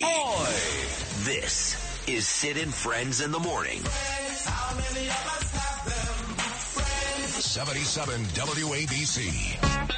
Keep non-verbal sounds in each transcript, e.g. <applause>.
Boy, this is Sid and Friends in the Morning. 77 WABC.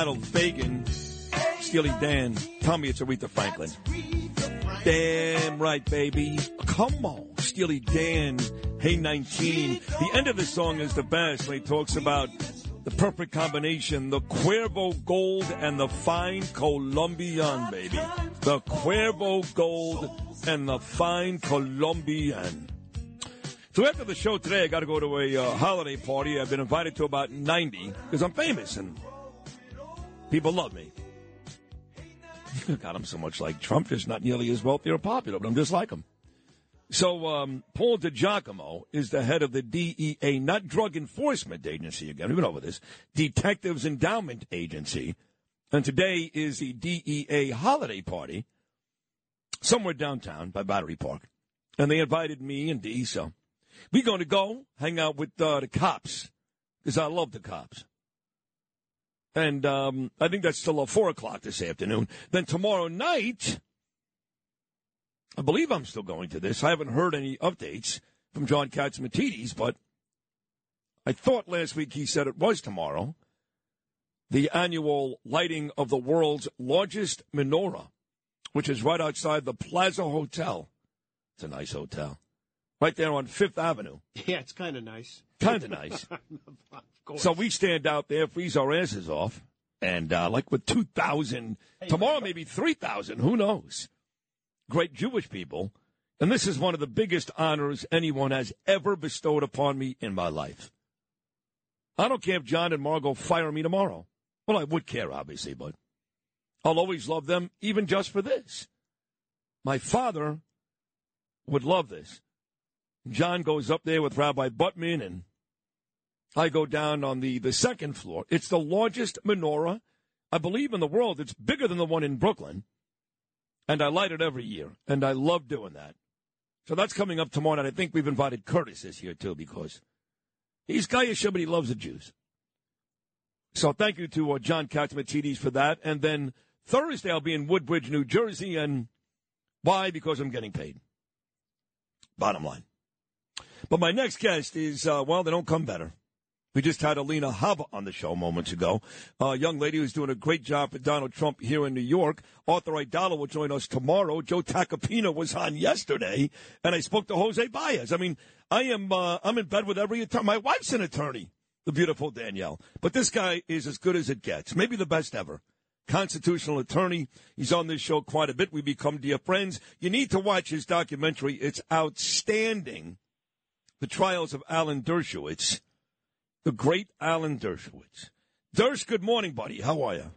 Donald Fagen, Steely Dan, tell me it's Aretha Franklin. Damn right, baby. Come on, Steely Dan, Hey 19. The end of the song is the best he talks about the perfect combination, the Cuervo Gold and the fine Colombian, baby. The Cuervo Gold and the fine Colombian. So after the show today, I got to go to a uh, holiday party. I've been invited to about 90 because I'm famous and people love me. God, I'm so much like Trump, just not nearly as wealthy or popular, but I'm just like him. So, um, Paul DiGiacomo is the head of the DEA, not Drug Enforcement Agency again. We've been over this. Detectives Endowment Agency. And today is the DEA holiday party somewhere downtown by Battery Park. And they invited me and Dee, so we're going to go hang out with uh, the cops because I love the cops. And um, I think that's still uh, 4 o'clock this afternoon. Then tomorrow night, I believe I'm still going to this. I haven't heard any updates from John Catsimatidis, but I thought last week he said it was tomorrow. The annual lighting of the world's largest menorah, which is right outside the Plaza Hotel. It's a nice hotel. Right there on Fifth Avenue. <laughs> Yeah, it's kind of nice. Kind <laughs> of nice. So we stand out there, freeze our asses off, and uh, like with 2,000, tomorrow maybe 3,000, who knows? Great Jewish people. And this is one of the biggest honors anyone has ever bestowed upon me in my life. I don't care if John and Margot fire me tomorrow. Well, I would care, obviously, but I'll always love them, even just for this. My father would love this. John goes up there with Rabbi Butman, and I go down on the, the second floor. It's the largest menorah, I believe, in the world. It's bigger than the one in Brooklyn. And I light it every year, and I love doing that. So that's coming up tomorrow night. I think we've invited Curtis this year, too, because he's Gayashim, but he loves the Jews. So thank you to uh, John Catsimatidis for that. And then Thursday, I'll be in Woodbridge, New Jersey. And why? Because I'm getting paid. Bottom line. But my next guest is, uh, well, they don't come better. We just had Alina Habba on the show moments ago, a young lady who's doing a great job for Donald Trump here in New York. Arthur Aidala will join us tomorrow. Joe Tacopina was on yesterday, and I spoke to Jose Baez. I mean, I am uh, I'm in bed with every attorney. My wife's an attorney, the beautiful Danielle. But this guy is as good as it gets, maybe the best ever. Constitutional attorney. He's on this show quite a bit. We become dear friends. You need to watch his documentary. It's outstanding. The Trials of Alan Dershowitz the great Alan Dershowitz. Dersh, good morning, buddy. How are you?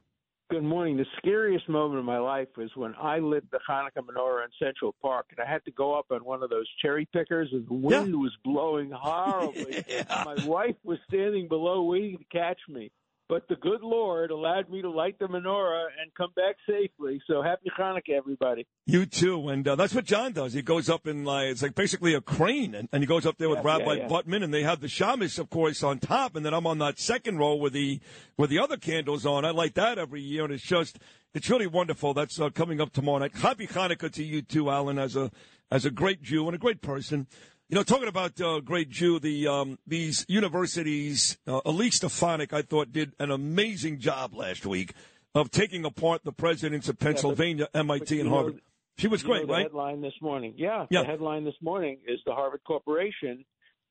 Good morning. The scariest moment of my life was when I lit the Hanukkah menorah in Central Park, and I had to go up on one of those cherry pickers, and the wind Yeah. was blowing horribly. <laughs> Yeah. My wife was standing below waiting to catch me. But the good Lord allowed me to light the menorah and come back safely. So happy Hanukkah, everybody. You too, and uh, that's what John does. He goes up in like it's like basically a crane, and, and he goes up there with Yeah, Rabbi yeah, yeah. Butman, and they have the shamus, of course, on top, and then I'm on that second row with the with the other candles on. I like that every year, and it's just it's really wonderful. That's uh, coming up tomorrow night. Happy Hanukkah to you too, Alan, as a as a great Jew and a great person. You know, talking about uh, great Jew, the um, these universities, uh, Elise Stefanik, I thought did an amazing job last week of taking apart the presidents of Pennsylvania, MIT, you and know- Harvard. She was You know great, the right? Headline this morning. Yeah, Yeah. The headline this morning is the Harvard Corporation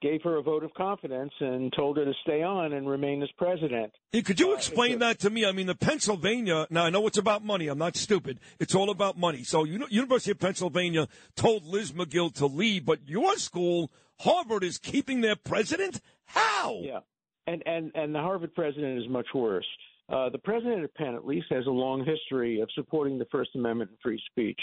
gave her a vote of confidence and told her to stay on and remain as president. Yeah, could you Uh, explain a- that to me? I mean, the Pennsylvania. Now I know it's about money. I'm not stupid. It's all about money. So, you know, University of Pennsylvania told Liz Magill to leave, but your school, Harvard, is keeping their president. How? Yeah, and and and the Harvard president is much worse. Uh, the president of Penn at least has a long history of supporting the First Amendment and free speech.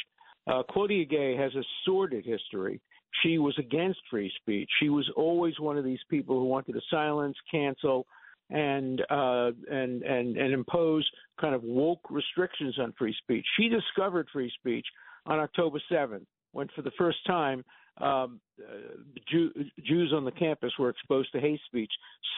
Uh, Claudia Gay has a sordid history. She was against free speech. She was always one of these people who wanted to silence, cancel, and uh, and and and impose kind of woke restrictions on free speech. She discovered free speech on October 7th, when for the first time um, uh, Jew, Jews on the campus were exposed to hate speech.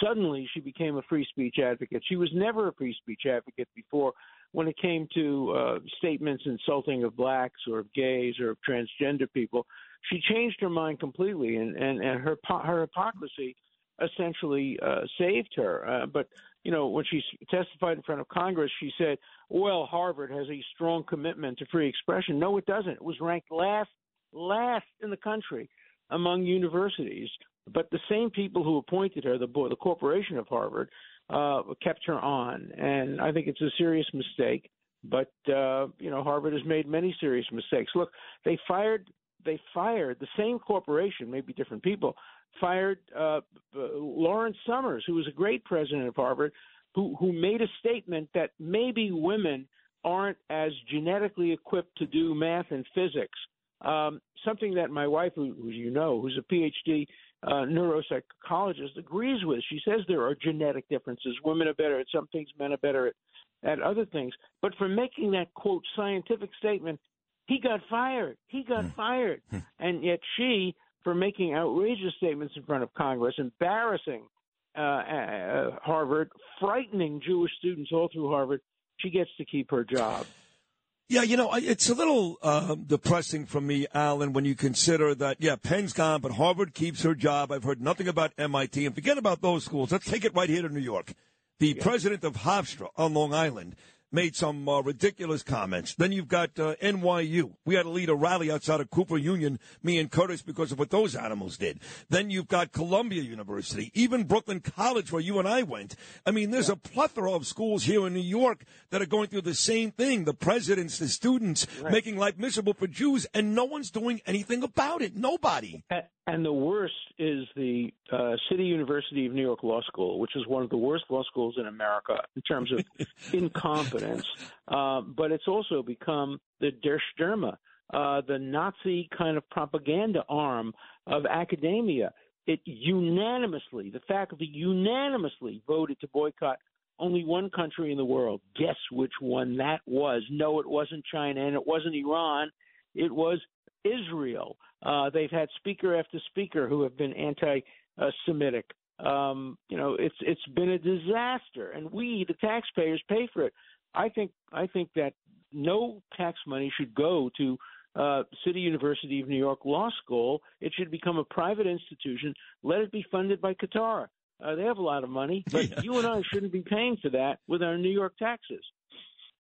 Suddenly, she became a free speech advocate. She was never a free speech advocate before. When it came to uh, statements insulting of blacks or of gays or of transgender people, she changed her mind completely, and and, and her her hypocrisy essentially uh, saved her. Uh, but you know, when she testified in front of Congress, she said, "Well, Harvard has a strong commitment to free expression." No, it doesn't. It was ranked last last in the country among universities. But the same people who appointed her, the the corporation of Harvard, uh, kept her on, and I think it's a serious mistake. But uh, you know, Harvard has made many serious mistakes. Look, they fired they fired the same corporation, maybe different people, fired uh, Lawrence Summers, who was a great president of Harvard, who who made a statement that maybe women aren't as genetically equipped to do math and physics. Um, something that my wife, who, who you know, who's a PhD uh, neuropsychologist, agrees with. She says there are genetic differences. Women are better at some things, men are better at, at other things. But for making that quote scientific statement, he got fired. He got fired. And yet she, for making outrageous statements in front of Congress, embarrassing uh, uh, Harvard, frightening Jewish students all through Harvard, she gets to keep her job. Yeah, you know, it's a little uh, depressing for me, Alan, when you consider that, yeah, Penn's gone, but Harvard keeps her job. I've heard nothing about MIT. And forget about those schools. Let's take it right here to New York. The president of Hofstra on Long Island made some uh, ridiculous comments. Then you've got uh, NYU. We had to lead a rally outside of Cooper Union, me and Curtis, because of what those animals did. Then you've got Columbia University, even Brooklyn College, where you and I went. I mean, there's a plethora of schools here in New York that are going through the same thing. The presidents, the students, making life miserable for Jews, and no one's doing anything about it. Nobody. And the worst is the uh, City University of New York Law School, which is one of the worst law schools in America in terms of <laughs> incompetence. Uh, but it's also become the Der Stürmer, uh, the Nazi kind of propaganda arm of academia. It unanimously, the faculty unanimously voted to boycott only one country in the world. Guess which one that was? No, it wasn't China and it wasn't Iran. It was Israel. Uh, they've had speaker after speaker who have been anti-Semitic. Um, you know, it's it's been a disaster, and we, the taxpayers, pay for it. I think I think that no tax money should go to uh, City University of New York Law School. It should become a private institution. Let it be funded by Qatar. Uh, they have a lot of money, but <laughs> you and I shouldn't be paying for that with our New York taxes.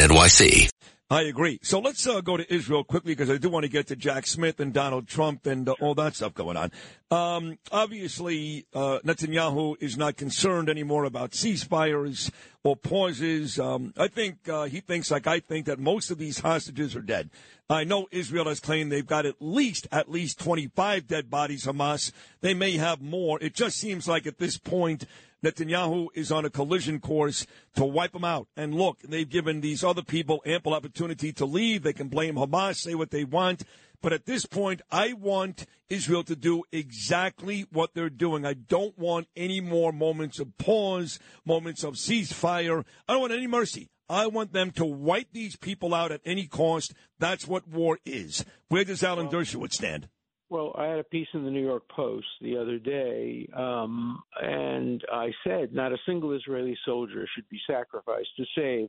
NYC. I agree. So let's uh, go to Israel quickly because I do want to get to Jack Smith and Donald Trump and uh, all that stuff going on. Um, obviously, uh, Netanyahu is not concerned anymore about ceasefires or pauses. Um, I think uh, he thinks, like I think, that most of these hostages are dead. I know Israel has claimed they've got at least at least 25 dead bodies. Hamas. They may have more. It just seems like at this point. Netanyahu is on a collision course to wipe them out. And look, they've given these other people ample opportunity to leave. They can blame Hamas, say what they want. But at this point, I want Israel to do exactly what they're doing. I don't want any more moments of pause, moments of ceasefire. I don't want any mercy. I want them to wipe these people out at any cost. That's what war is. Where does Alan Dershowitz stand? Well, I had a piece in the New York Post the other day, um, and I said not a single Israeli soldier should be sacrificed to save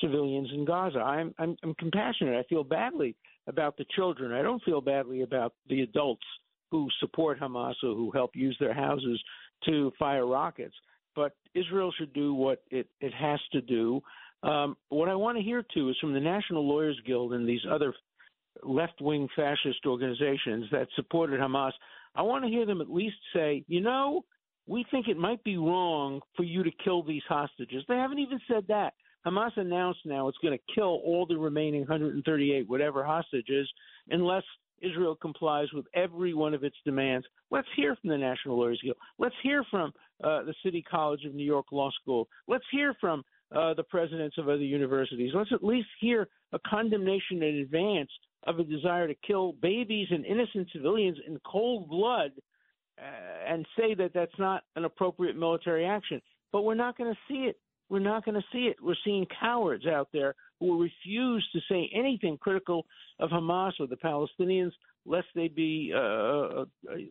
civilians in Gaza. I'm, I'm, I'm compassionate. I feel badly about the children. I don't feel badly about the adults who support Hamas or who help use their houses to fire rockets. But Israel should do what it, it has to do. Um, what I want to hear too is from the National Lawyers Guild and these other left wing fascist organizations that supported Hamas. I want to hear them at least say, you know, we think it might be wrong for you to kill these hostages. They haven't even said that. Hamas announced now it's going to kill all the remaining 138 whatever hostages unless Israel complies with every one of its demands. Let's hear from the National Lawyers Guild. Let's hear from uh, the City College of New York Law School. Let's hear from uh, the presidents of other universities. Let's at least hear a condemnation in advance of a desire to kill babies and innocent civilians in cold blood uh, and say that that's not an appropriate military action. But we're not going to see it. We're not going to see it. We're seeing cowards out there who will refuse to say anything critical of Hamas or the Palestinians, lest they be, uh, uh,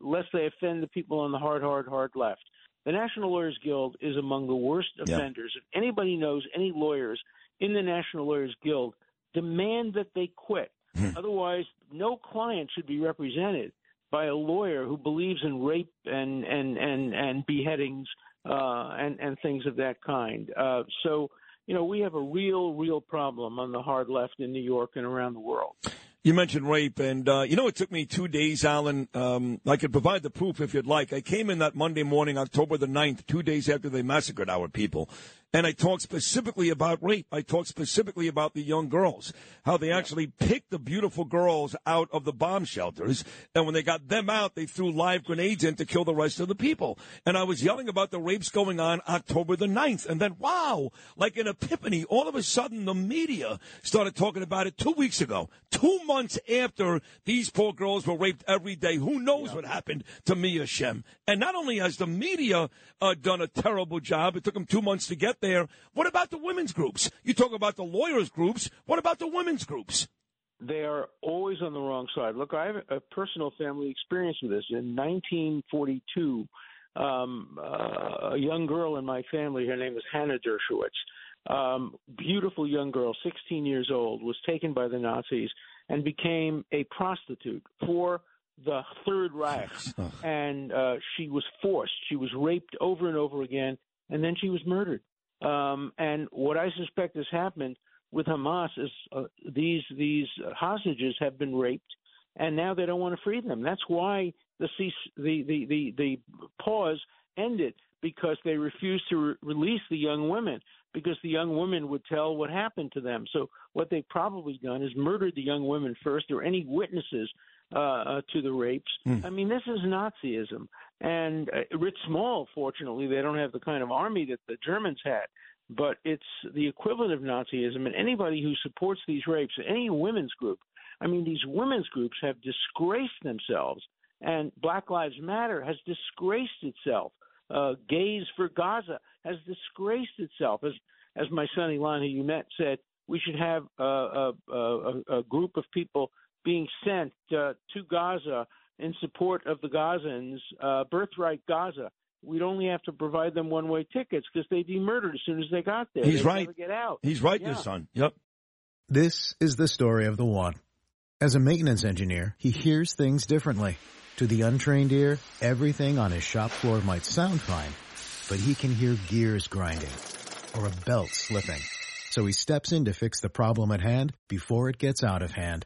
lest they offend the people on the hard, hard, hard left. The National Lawyers Guild is among the worst offenders. If anybody knows any lawyers in the National Lawyers Guild, demand that they quit. Otherwise, no client should be represented by a lawyer who believes in rape and and and and beheadings uh, and and things of that kind. Uh, so, you know, we have a real, real problem on the hard left in New York and around the world. You mentioned rape, and uh, you know it took me two days, Alan. Um, I could provide the proof if you'd like. I came in that Monday morning, October the 9th, two days after they massacred our people, and I talked specifically about rape. I talked specifically about the young girls, how they actually picked the beautiful girls out of the bomb shelters, and when they got them out, they threw live grenades in to kill the rest of the people. And I was yelling about the rapes going on October the 9th, and then wow, like an epiphany, all of a sudden the media started talking about it two weeks ago, two months after these poor girls were raped every day. Who knows what happened to Mia Schem? And not only has the media uh, done a terrible job, it took them two months to get there. What about the women's groups? You talk about the lawyers' groups. What about the women's groups? They are always on the wrong side. Look, I have a personal family experience with this. In 1942, um, uh, a young girl in my family, her name was Hannah Dershowitz, um, beautiful young girl, 16 years old, was taken by the Nazis and became a prostitute for the Third Reich. <laughs> and uh, she was forced. She was raped over and over again, and then she was murdered. Um, and what I suspect has happened with Hamas is uh, these these hostages have been raped, and now they don't want to free them. That's why the cease, the, the the the pause ended because they refused to re- release the young women because the young women would tell what happened to them. So what they've probably done is murdered the young women first, or any witnesses uh, uh, to the rapes. I mean, this is Nazism. And uh, Small, fortunately, they don't have the kind of army that the Germans had. But it's the equivalent of Nazism. And anybody who supports these rapes, any women's group, I mean, these women's groups have disgraced themselves. And Black Lives Matter has disgraced itself. Uh, Gays for Gaza has disgraced itself. As as my son Elon, who you met, said, we should have uh, a, a, a group of people being sent uh, to Gaza in support of the Gazans, uh, Birthright Gaza. We'd only have to provide them one-way tickets because they'd be murdered as soon as they got there. He's They'd right. Get out. He's right, Yeah. your son. Yep. This is the story of the one. As a maintenance engineer, he hears things differently. To the untrained ear, everything on his shop floor might sound fine, but he can hear gears grinding or a belt slipping. So he steps in to fix the problem at hand before it gets out of hand.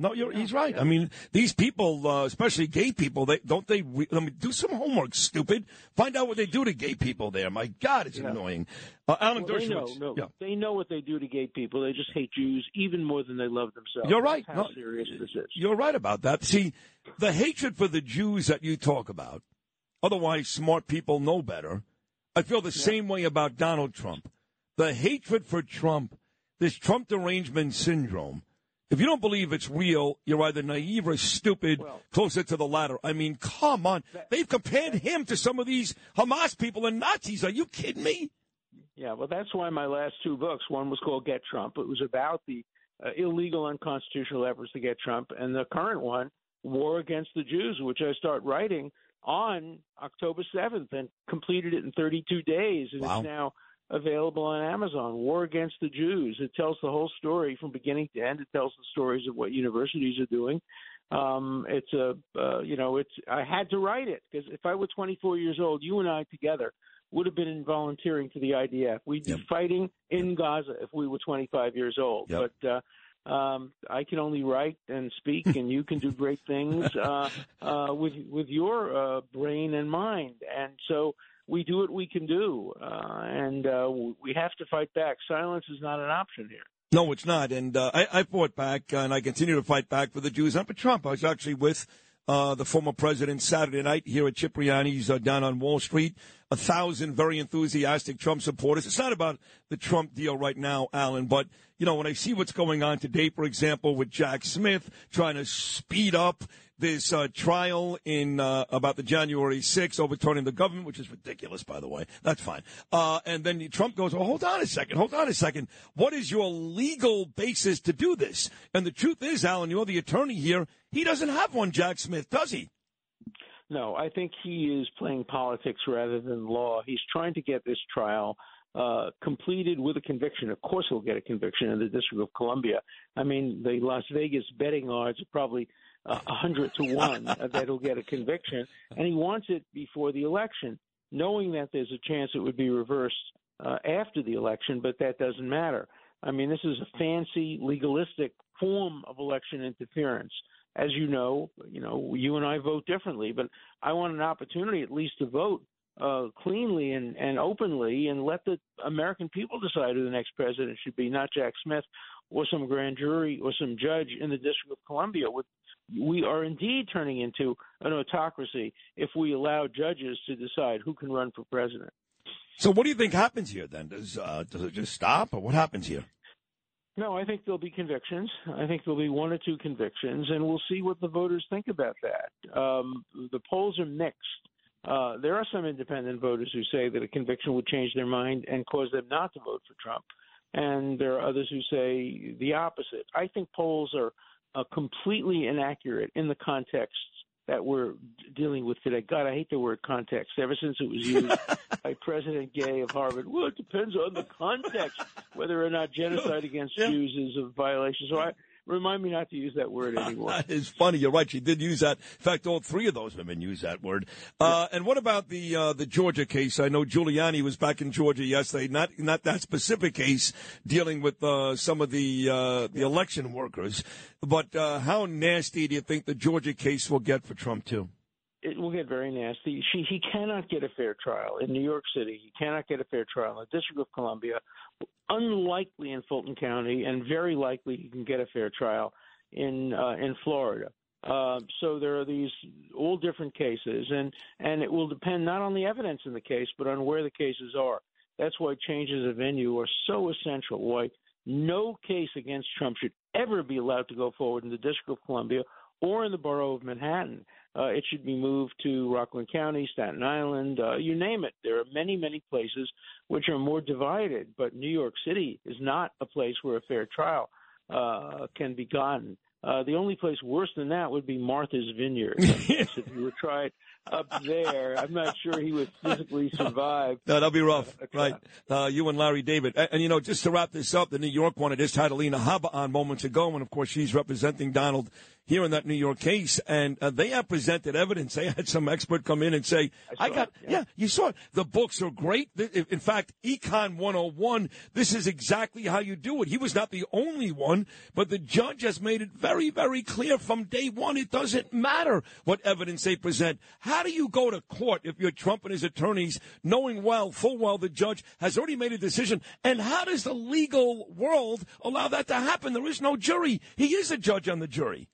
No, you're, he's right. I mean, these people, uh, especially gay people, they don't they. Re- I mean, do some homework, stupid. Find out what they do to gay people there. My God, it's annoying. Uh, Alan Well, they know, no, Yeah. they know what they do to gay people. They just hate Jews even more than they love themselves. You're right. That's how No, serious this is. You're right about that. See, the hatred for the Jews that you talk about, otherwise smart people know better. I feel the same way about Donald Trump. The hatred for Trump, this Trump derangement syndrome, If you don't believe it's real, you're either naive or stupid, Well- closer to the latter. I mean, come on. They've compared him to some of these Hamas people and Nazis. Are you kidding me? Yeah, well, that's why my last two books. One was called Get Trump. It was about the uh, illegal, unconstitutional efforts to get Trump, and the current one, War Against the Jews, which I start writing on October 7th and completed it in 32 days, and Wow. it's now available on Amazon. War Against the Jews. It tells the whole story from beginning to end. It tells the stories of what universities are doing. Um, it's a, uh, you know, it's. I had to write it because if I were 24 years old, you and I together would have been volunteering for the IDF. We'd be Yep. fighting in Gaza if we were 25 years old. Yep. But uh, um, I can only write and speak, and you can do great things <laughs> uh, uh, with with your uh, brain and mind. And so we do what we can do, uh, and uh, we have to fight back. Silence is not an option here. No, it's not. And uh, I, I fought back, and I continue to fight back for the Jews and for Trump. I was actually with uh, the former president Saturday night here at Cipriani's uh, down on Wall Street. A thousand very enthusiastic Trump supporters. It's not about the Trump deal right now, Alan, but you know when I see what's going on today, for example, with Jack Smith trying to speed up this uh, trial in uh, about the January 6th, overturning the government, which is ridiculous, by the way. That's fine. Uh, and then Trump goes, "Oh, hold on a second, hold on a second. What is your legal basis to do this?" And the truth is, Alan, you're the attorney here. He doesn't have one, Jack Smith, does he? No, I think he is playing politics rather than law. He's trying to get this trial uh, completed with a conviction. Of course, he'll get a conviction in the District of Columbia. I mean, the Las Vegas betting odds are probably uh, a hundred to one <laughs> that he'll get a conviction, and he wants it before the election, knowing that there's a chance it would be reversed uh, after the election, but that doesn't matter. I mean, this is a fancy, legalistic form of election interference as you know, you know, you and I vote differently, but I want an opportunity at least to vote uh, cleanly and, and openly and let the American people decide who the next president should be, not Jack Smith or some grand jury or some judge in the District of Columbia. With, we are indeed turning into an autocracy if we allow judges to decide who can run for president. So, what do you think happens here then? Does uh, does it just stop, or what happens here? No, I think there'll be convictions. I think there'll be one or two convictions, and we'll see what the voters think about that. Um, the polls are mixed. Uh, there are some independent voters who say that a conviction would change their mind and cause them not to vote for Trump, and there are others who say the opposite. I think polls are uh, completely inaccurate in the context that we're dealing with today. God, I hate the word context. Ever since it was used <laughs> by President Gay of Harvard, well, it depends on the context whether or not genocide <laughs> against Yeah. Jews is a violation. So I remind me not to use that word <laughs> anymore. That is funny. You're right. She did use that. In fact, all three of those women use that word. Uh, and what about the uh, the Georgia case? I know Giuliani was back in Georgia yesterday. Not not that specific case dealing with uh, some of the uh, the election workers. But uh, how nasty do you think the Georgia case will get for Trump too? It will get very nasty. She, he cannot get a fair trial in New York City. He cannot get a fair trial in the District of Columbia. Unlikely in Fulton County, and very likely he can get a fair trial in uh, in Florida. Uh, so there are these all different cases, and and it will depend not on the evidence in the case, but on where the cases are. That's why changes of venue are so essential. Why no case against Trump should ever be allowed to go forward in the District of Columbia or in the borough of Manhattan. Uh, it should be moved to Rockland County, Staten Island, uh, you name it. There are many, many places which are more divided, but New York City is not a place where a fair trial uh, can be gotten. Uh, the only place worse than that would be Martha's Vineyard. <laughs> if you were tried up there, I'm not sure he would physically survive. No, that'll be rough, right? Uh, you and Larry David, and, and, you know, just to wrap this up, the New York one. It is Catalina Habba on moments ago, and of course she's representing Donald here in that New York case, and uh, they have presented evidence. They had some expert come in and say, I "I, got, yeah. yeah, you saw it. The books are great. In fact, Econ 101. This is exactly how you do it. He was not the only one, but the judge has made it very, very clear from day one. It doesn't matter what evidence they present. How do you go to court if you're Trump and his attorneys, knowing well, full well, the judge has already made a decision? And how does the legal world allow that to happen? There is no jury. He is a judge on the jury.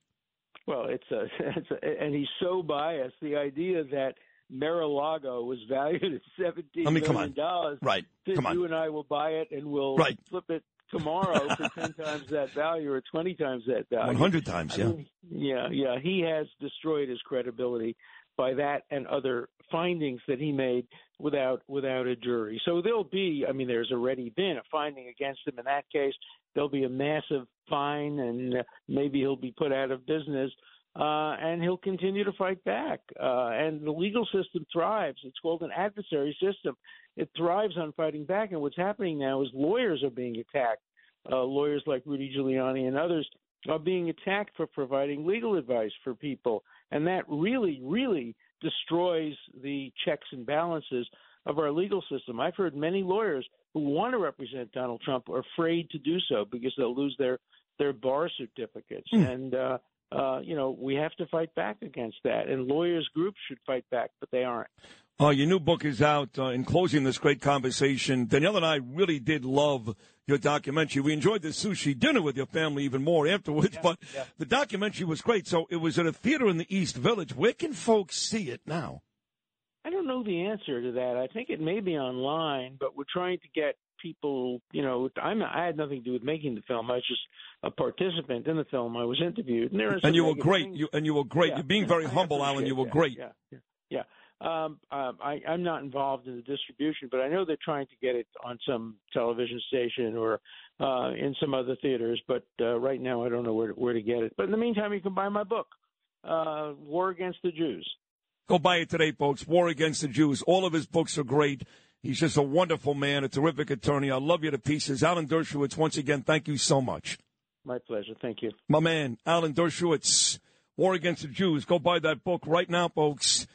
Well, it's a, <laughs> it's a, and he's so biased. The idea that Mar-a-Lago was valued at seventeen I mean, million dollars. Right. Come on. You and I will buy it and we'll Right. flip it tomorrow for ten times that value or twenty times that value. 100 times, I yeah. mean, yeah, yeah. He has destroyed his credibility by that and other findings that he made without without a jury. So there'll be, I mean, there's already been a finding against him in that case. There'll be a massive fine, and maybe he'll be put out of business. Uh, and he'll continue to fight back. Uh, and the legal system thrives. It's called an adversary system. It thrives on fighting back. And what's happening now is lawyers are being attacked. Uh, lawyers like Rudy Giuliani and others are being attacked for providing legal advice for people. And that really, really destroys the checks and balances of our legal system. I've heard many lawyers who want to represent Donald Trump are afraid to do so because they'll lose their, their bar certificates. And, uh, uh, you know, we have to fight back against that. And lawyers groups should fight back, but they aren't. Uh, your new book is out. Uh, in closing this great conversation, Danielle and I really did love your documentary. We enjoyed the sushi dinner with your family even more afterwards, but the documentary was great. So it was at a theater in the East Village. Where can folks see it now? I don't know the answer to that. I think it may be online, but we're trying to get people. You know, I'm I had nothing to do with making the film. I was just a participant in the film. I was interviewed, and there are And you were great. things. You, and you were great. Yeah. You're being very I humble, Alan. You were that. great. Yeah, yeah, yeah. Um, um, I, I'm not involved in the distribution, but I know they're trying to get it on some television station or uh, in some other theaters. But uh, right now, I don't know where to, where to get it. But in the meantime, you can buy my book, uh, War Against the Jews. Go buy it today, folks. War Against the Jews. All of his books are great. He's just a wonderful man, a terrific attorney. I love you to pieces. Alan Dershowitz, once again, thank you so much. My pleasure. Thank you. My man, Alan Dershowitz, War Against the Jews. Go buy that book right now, folks.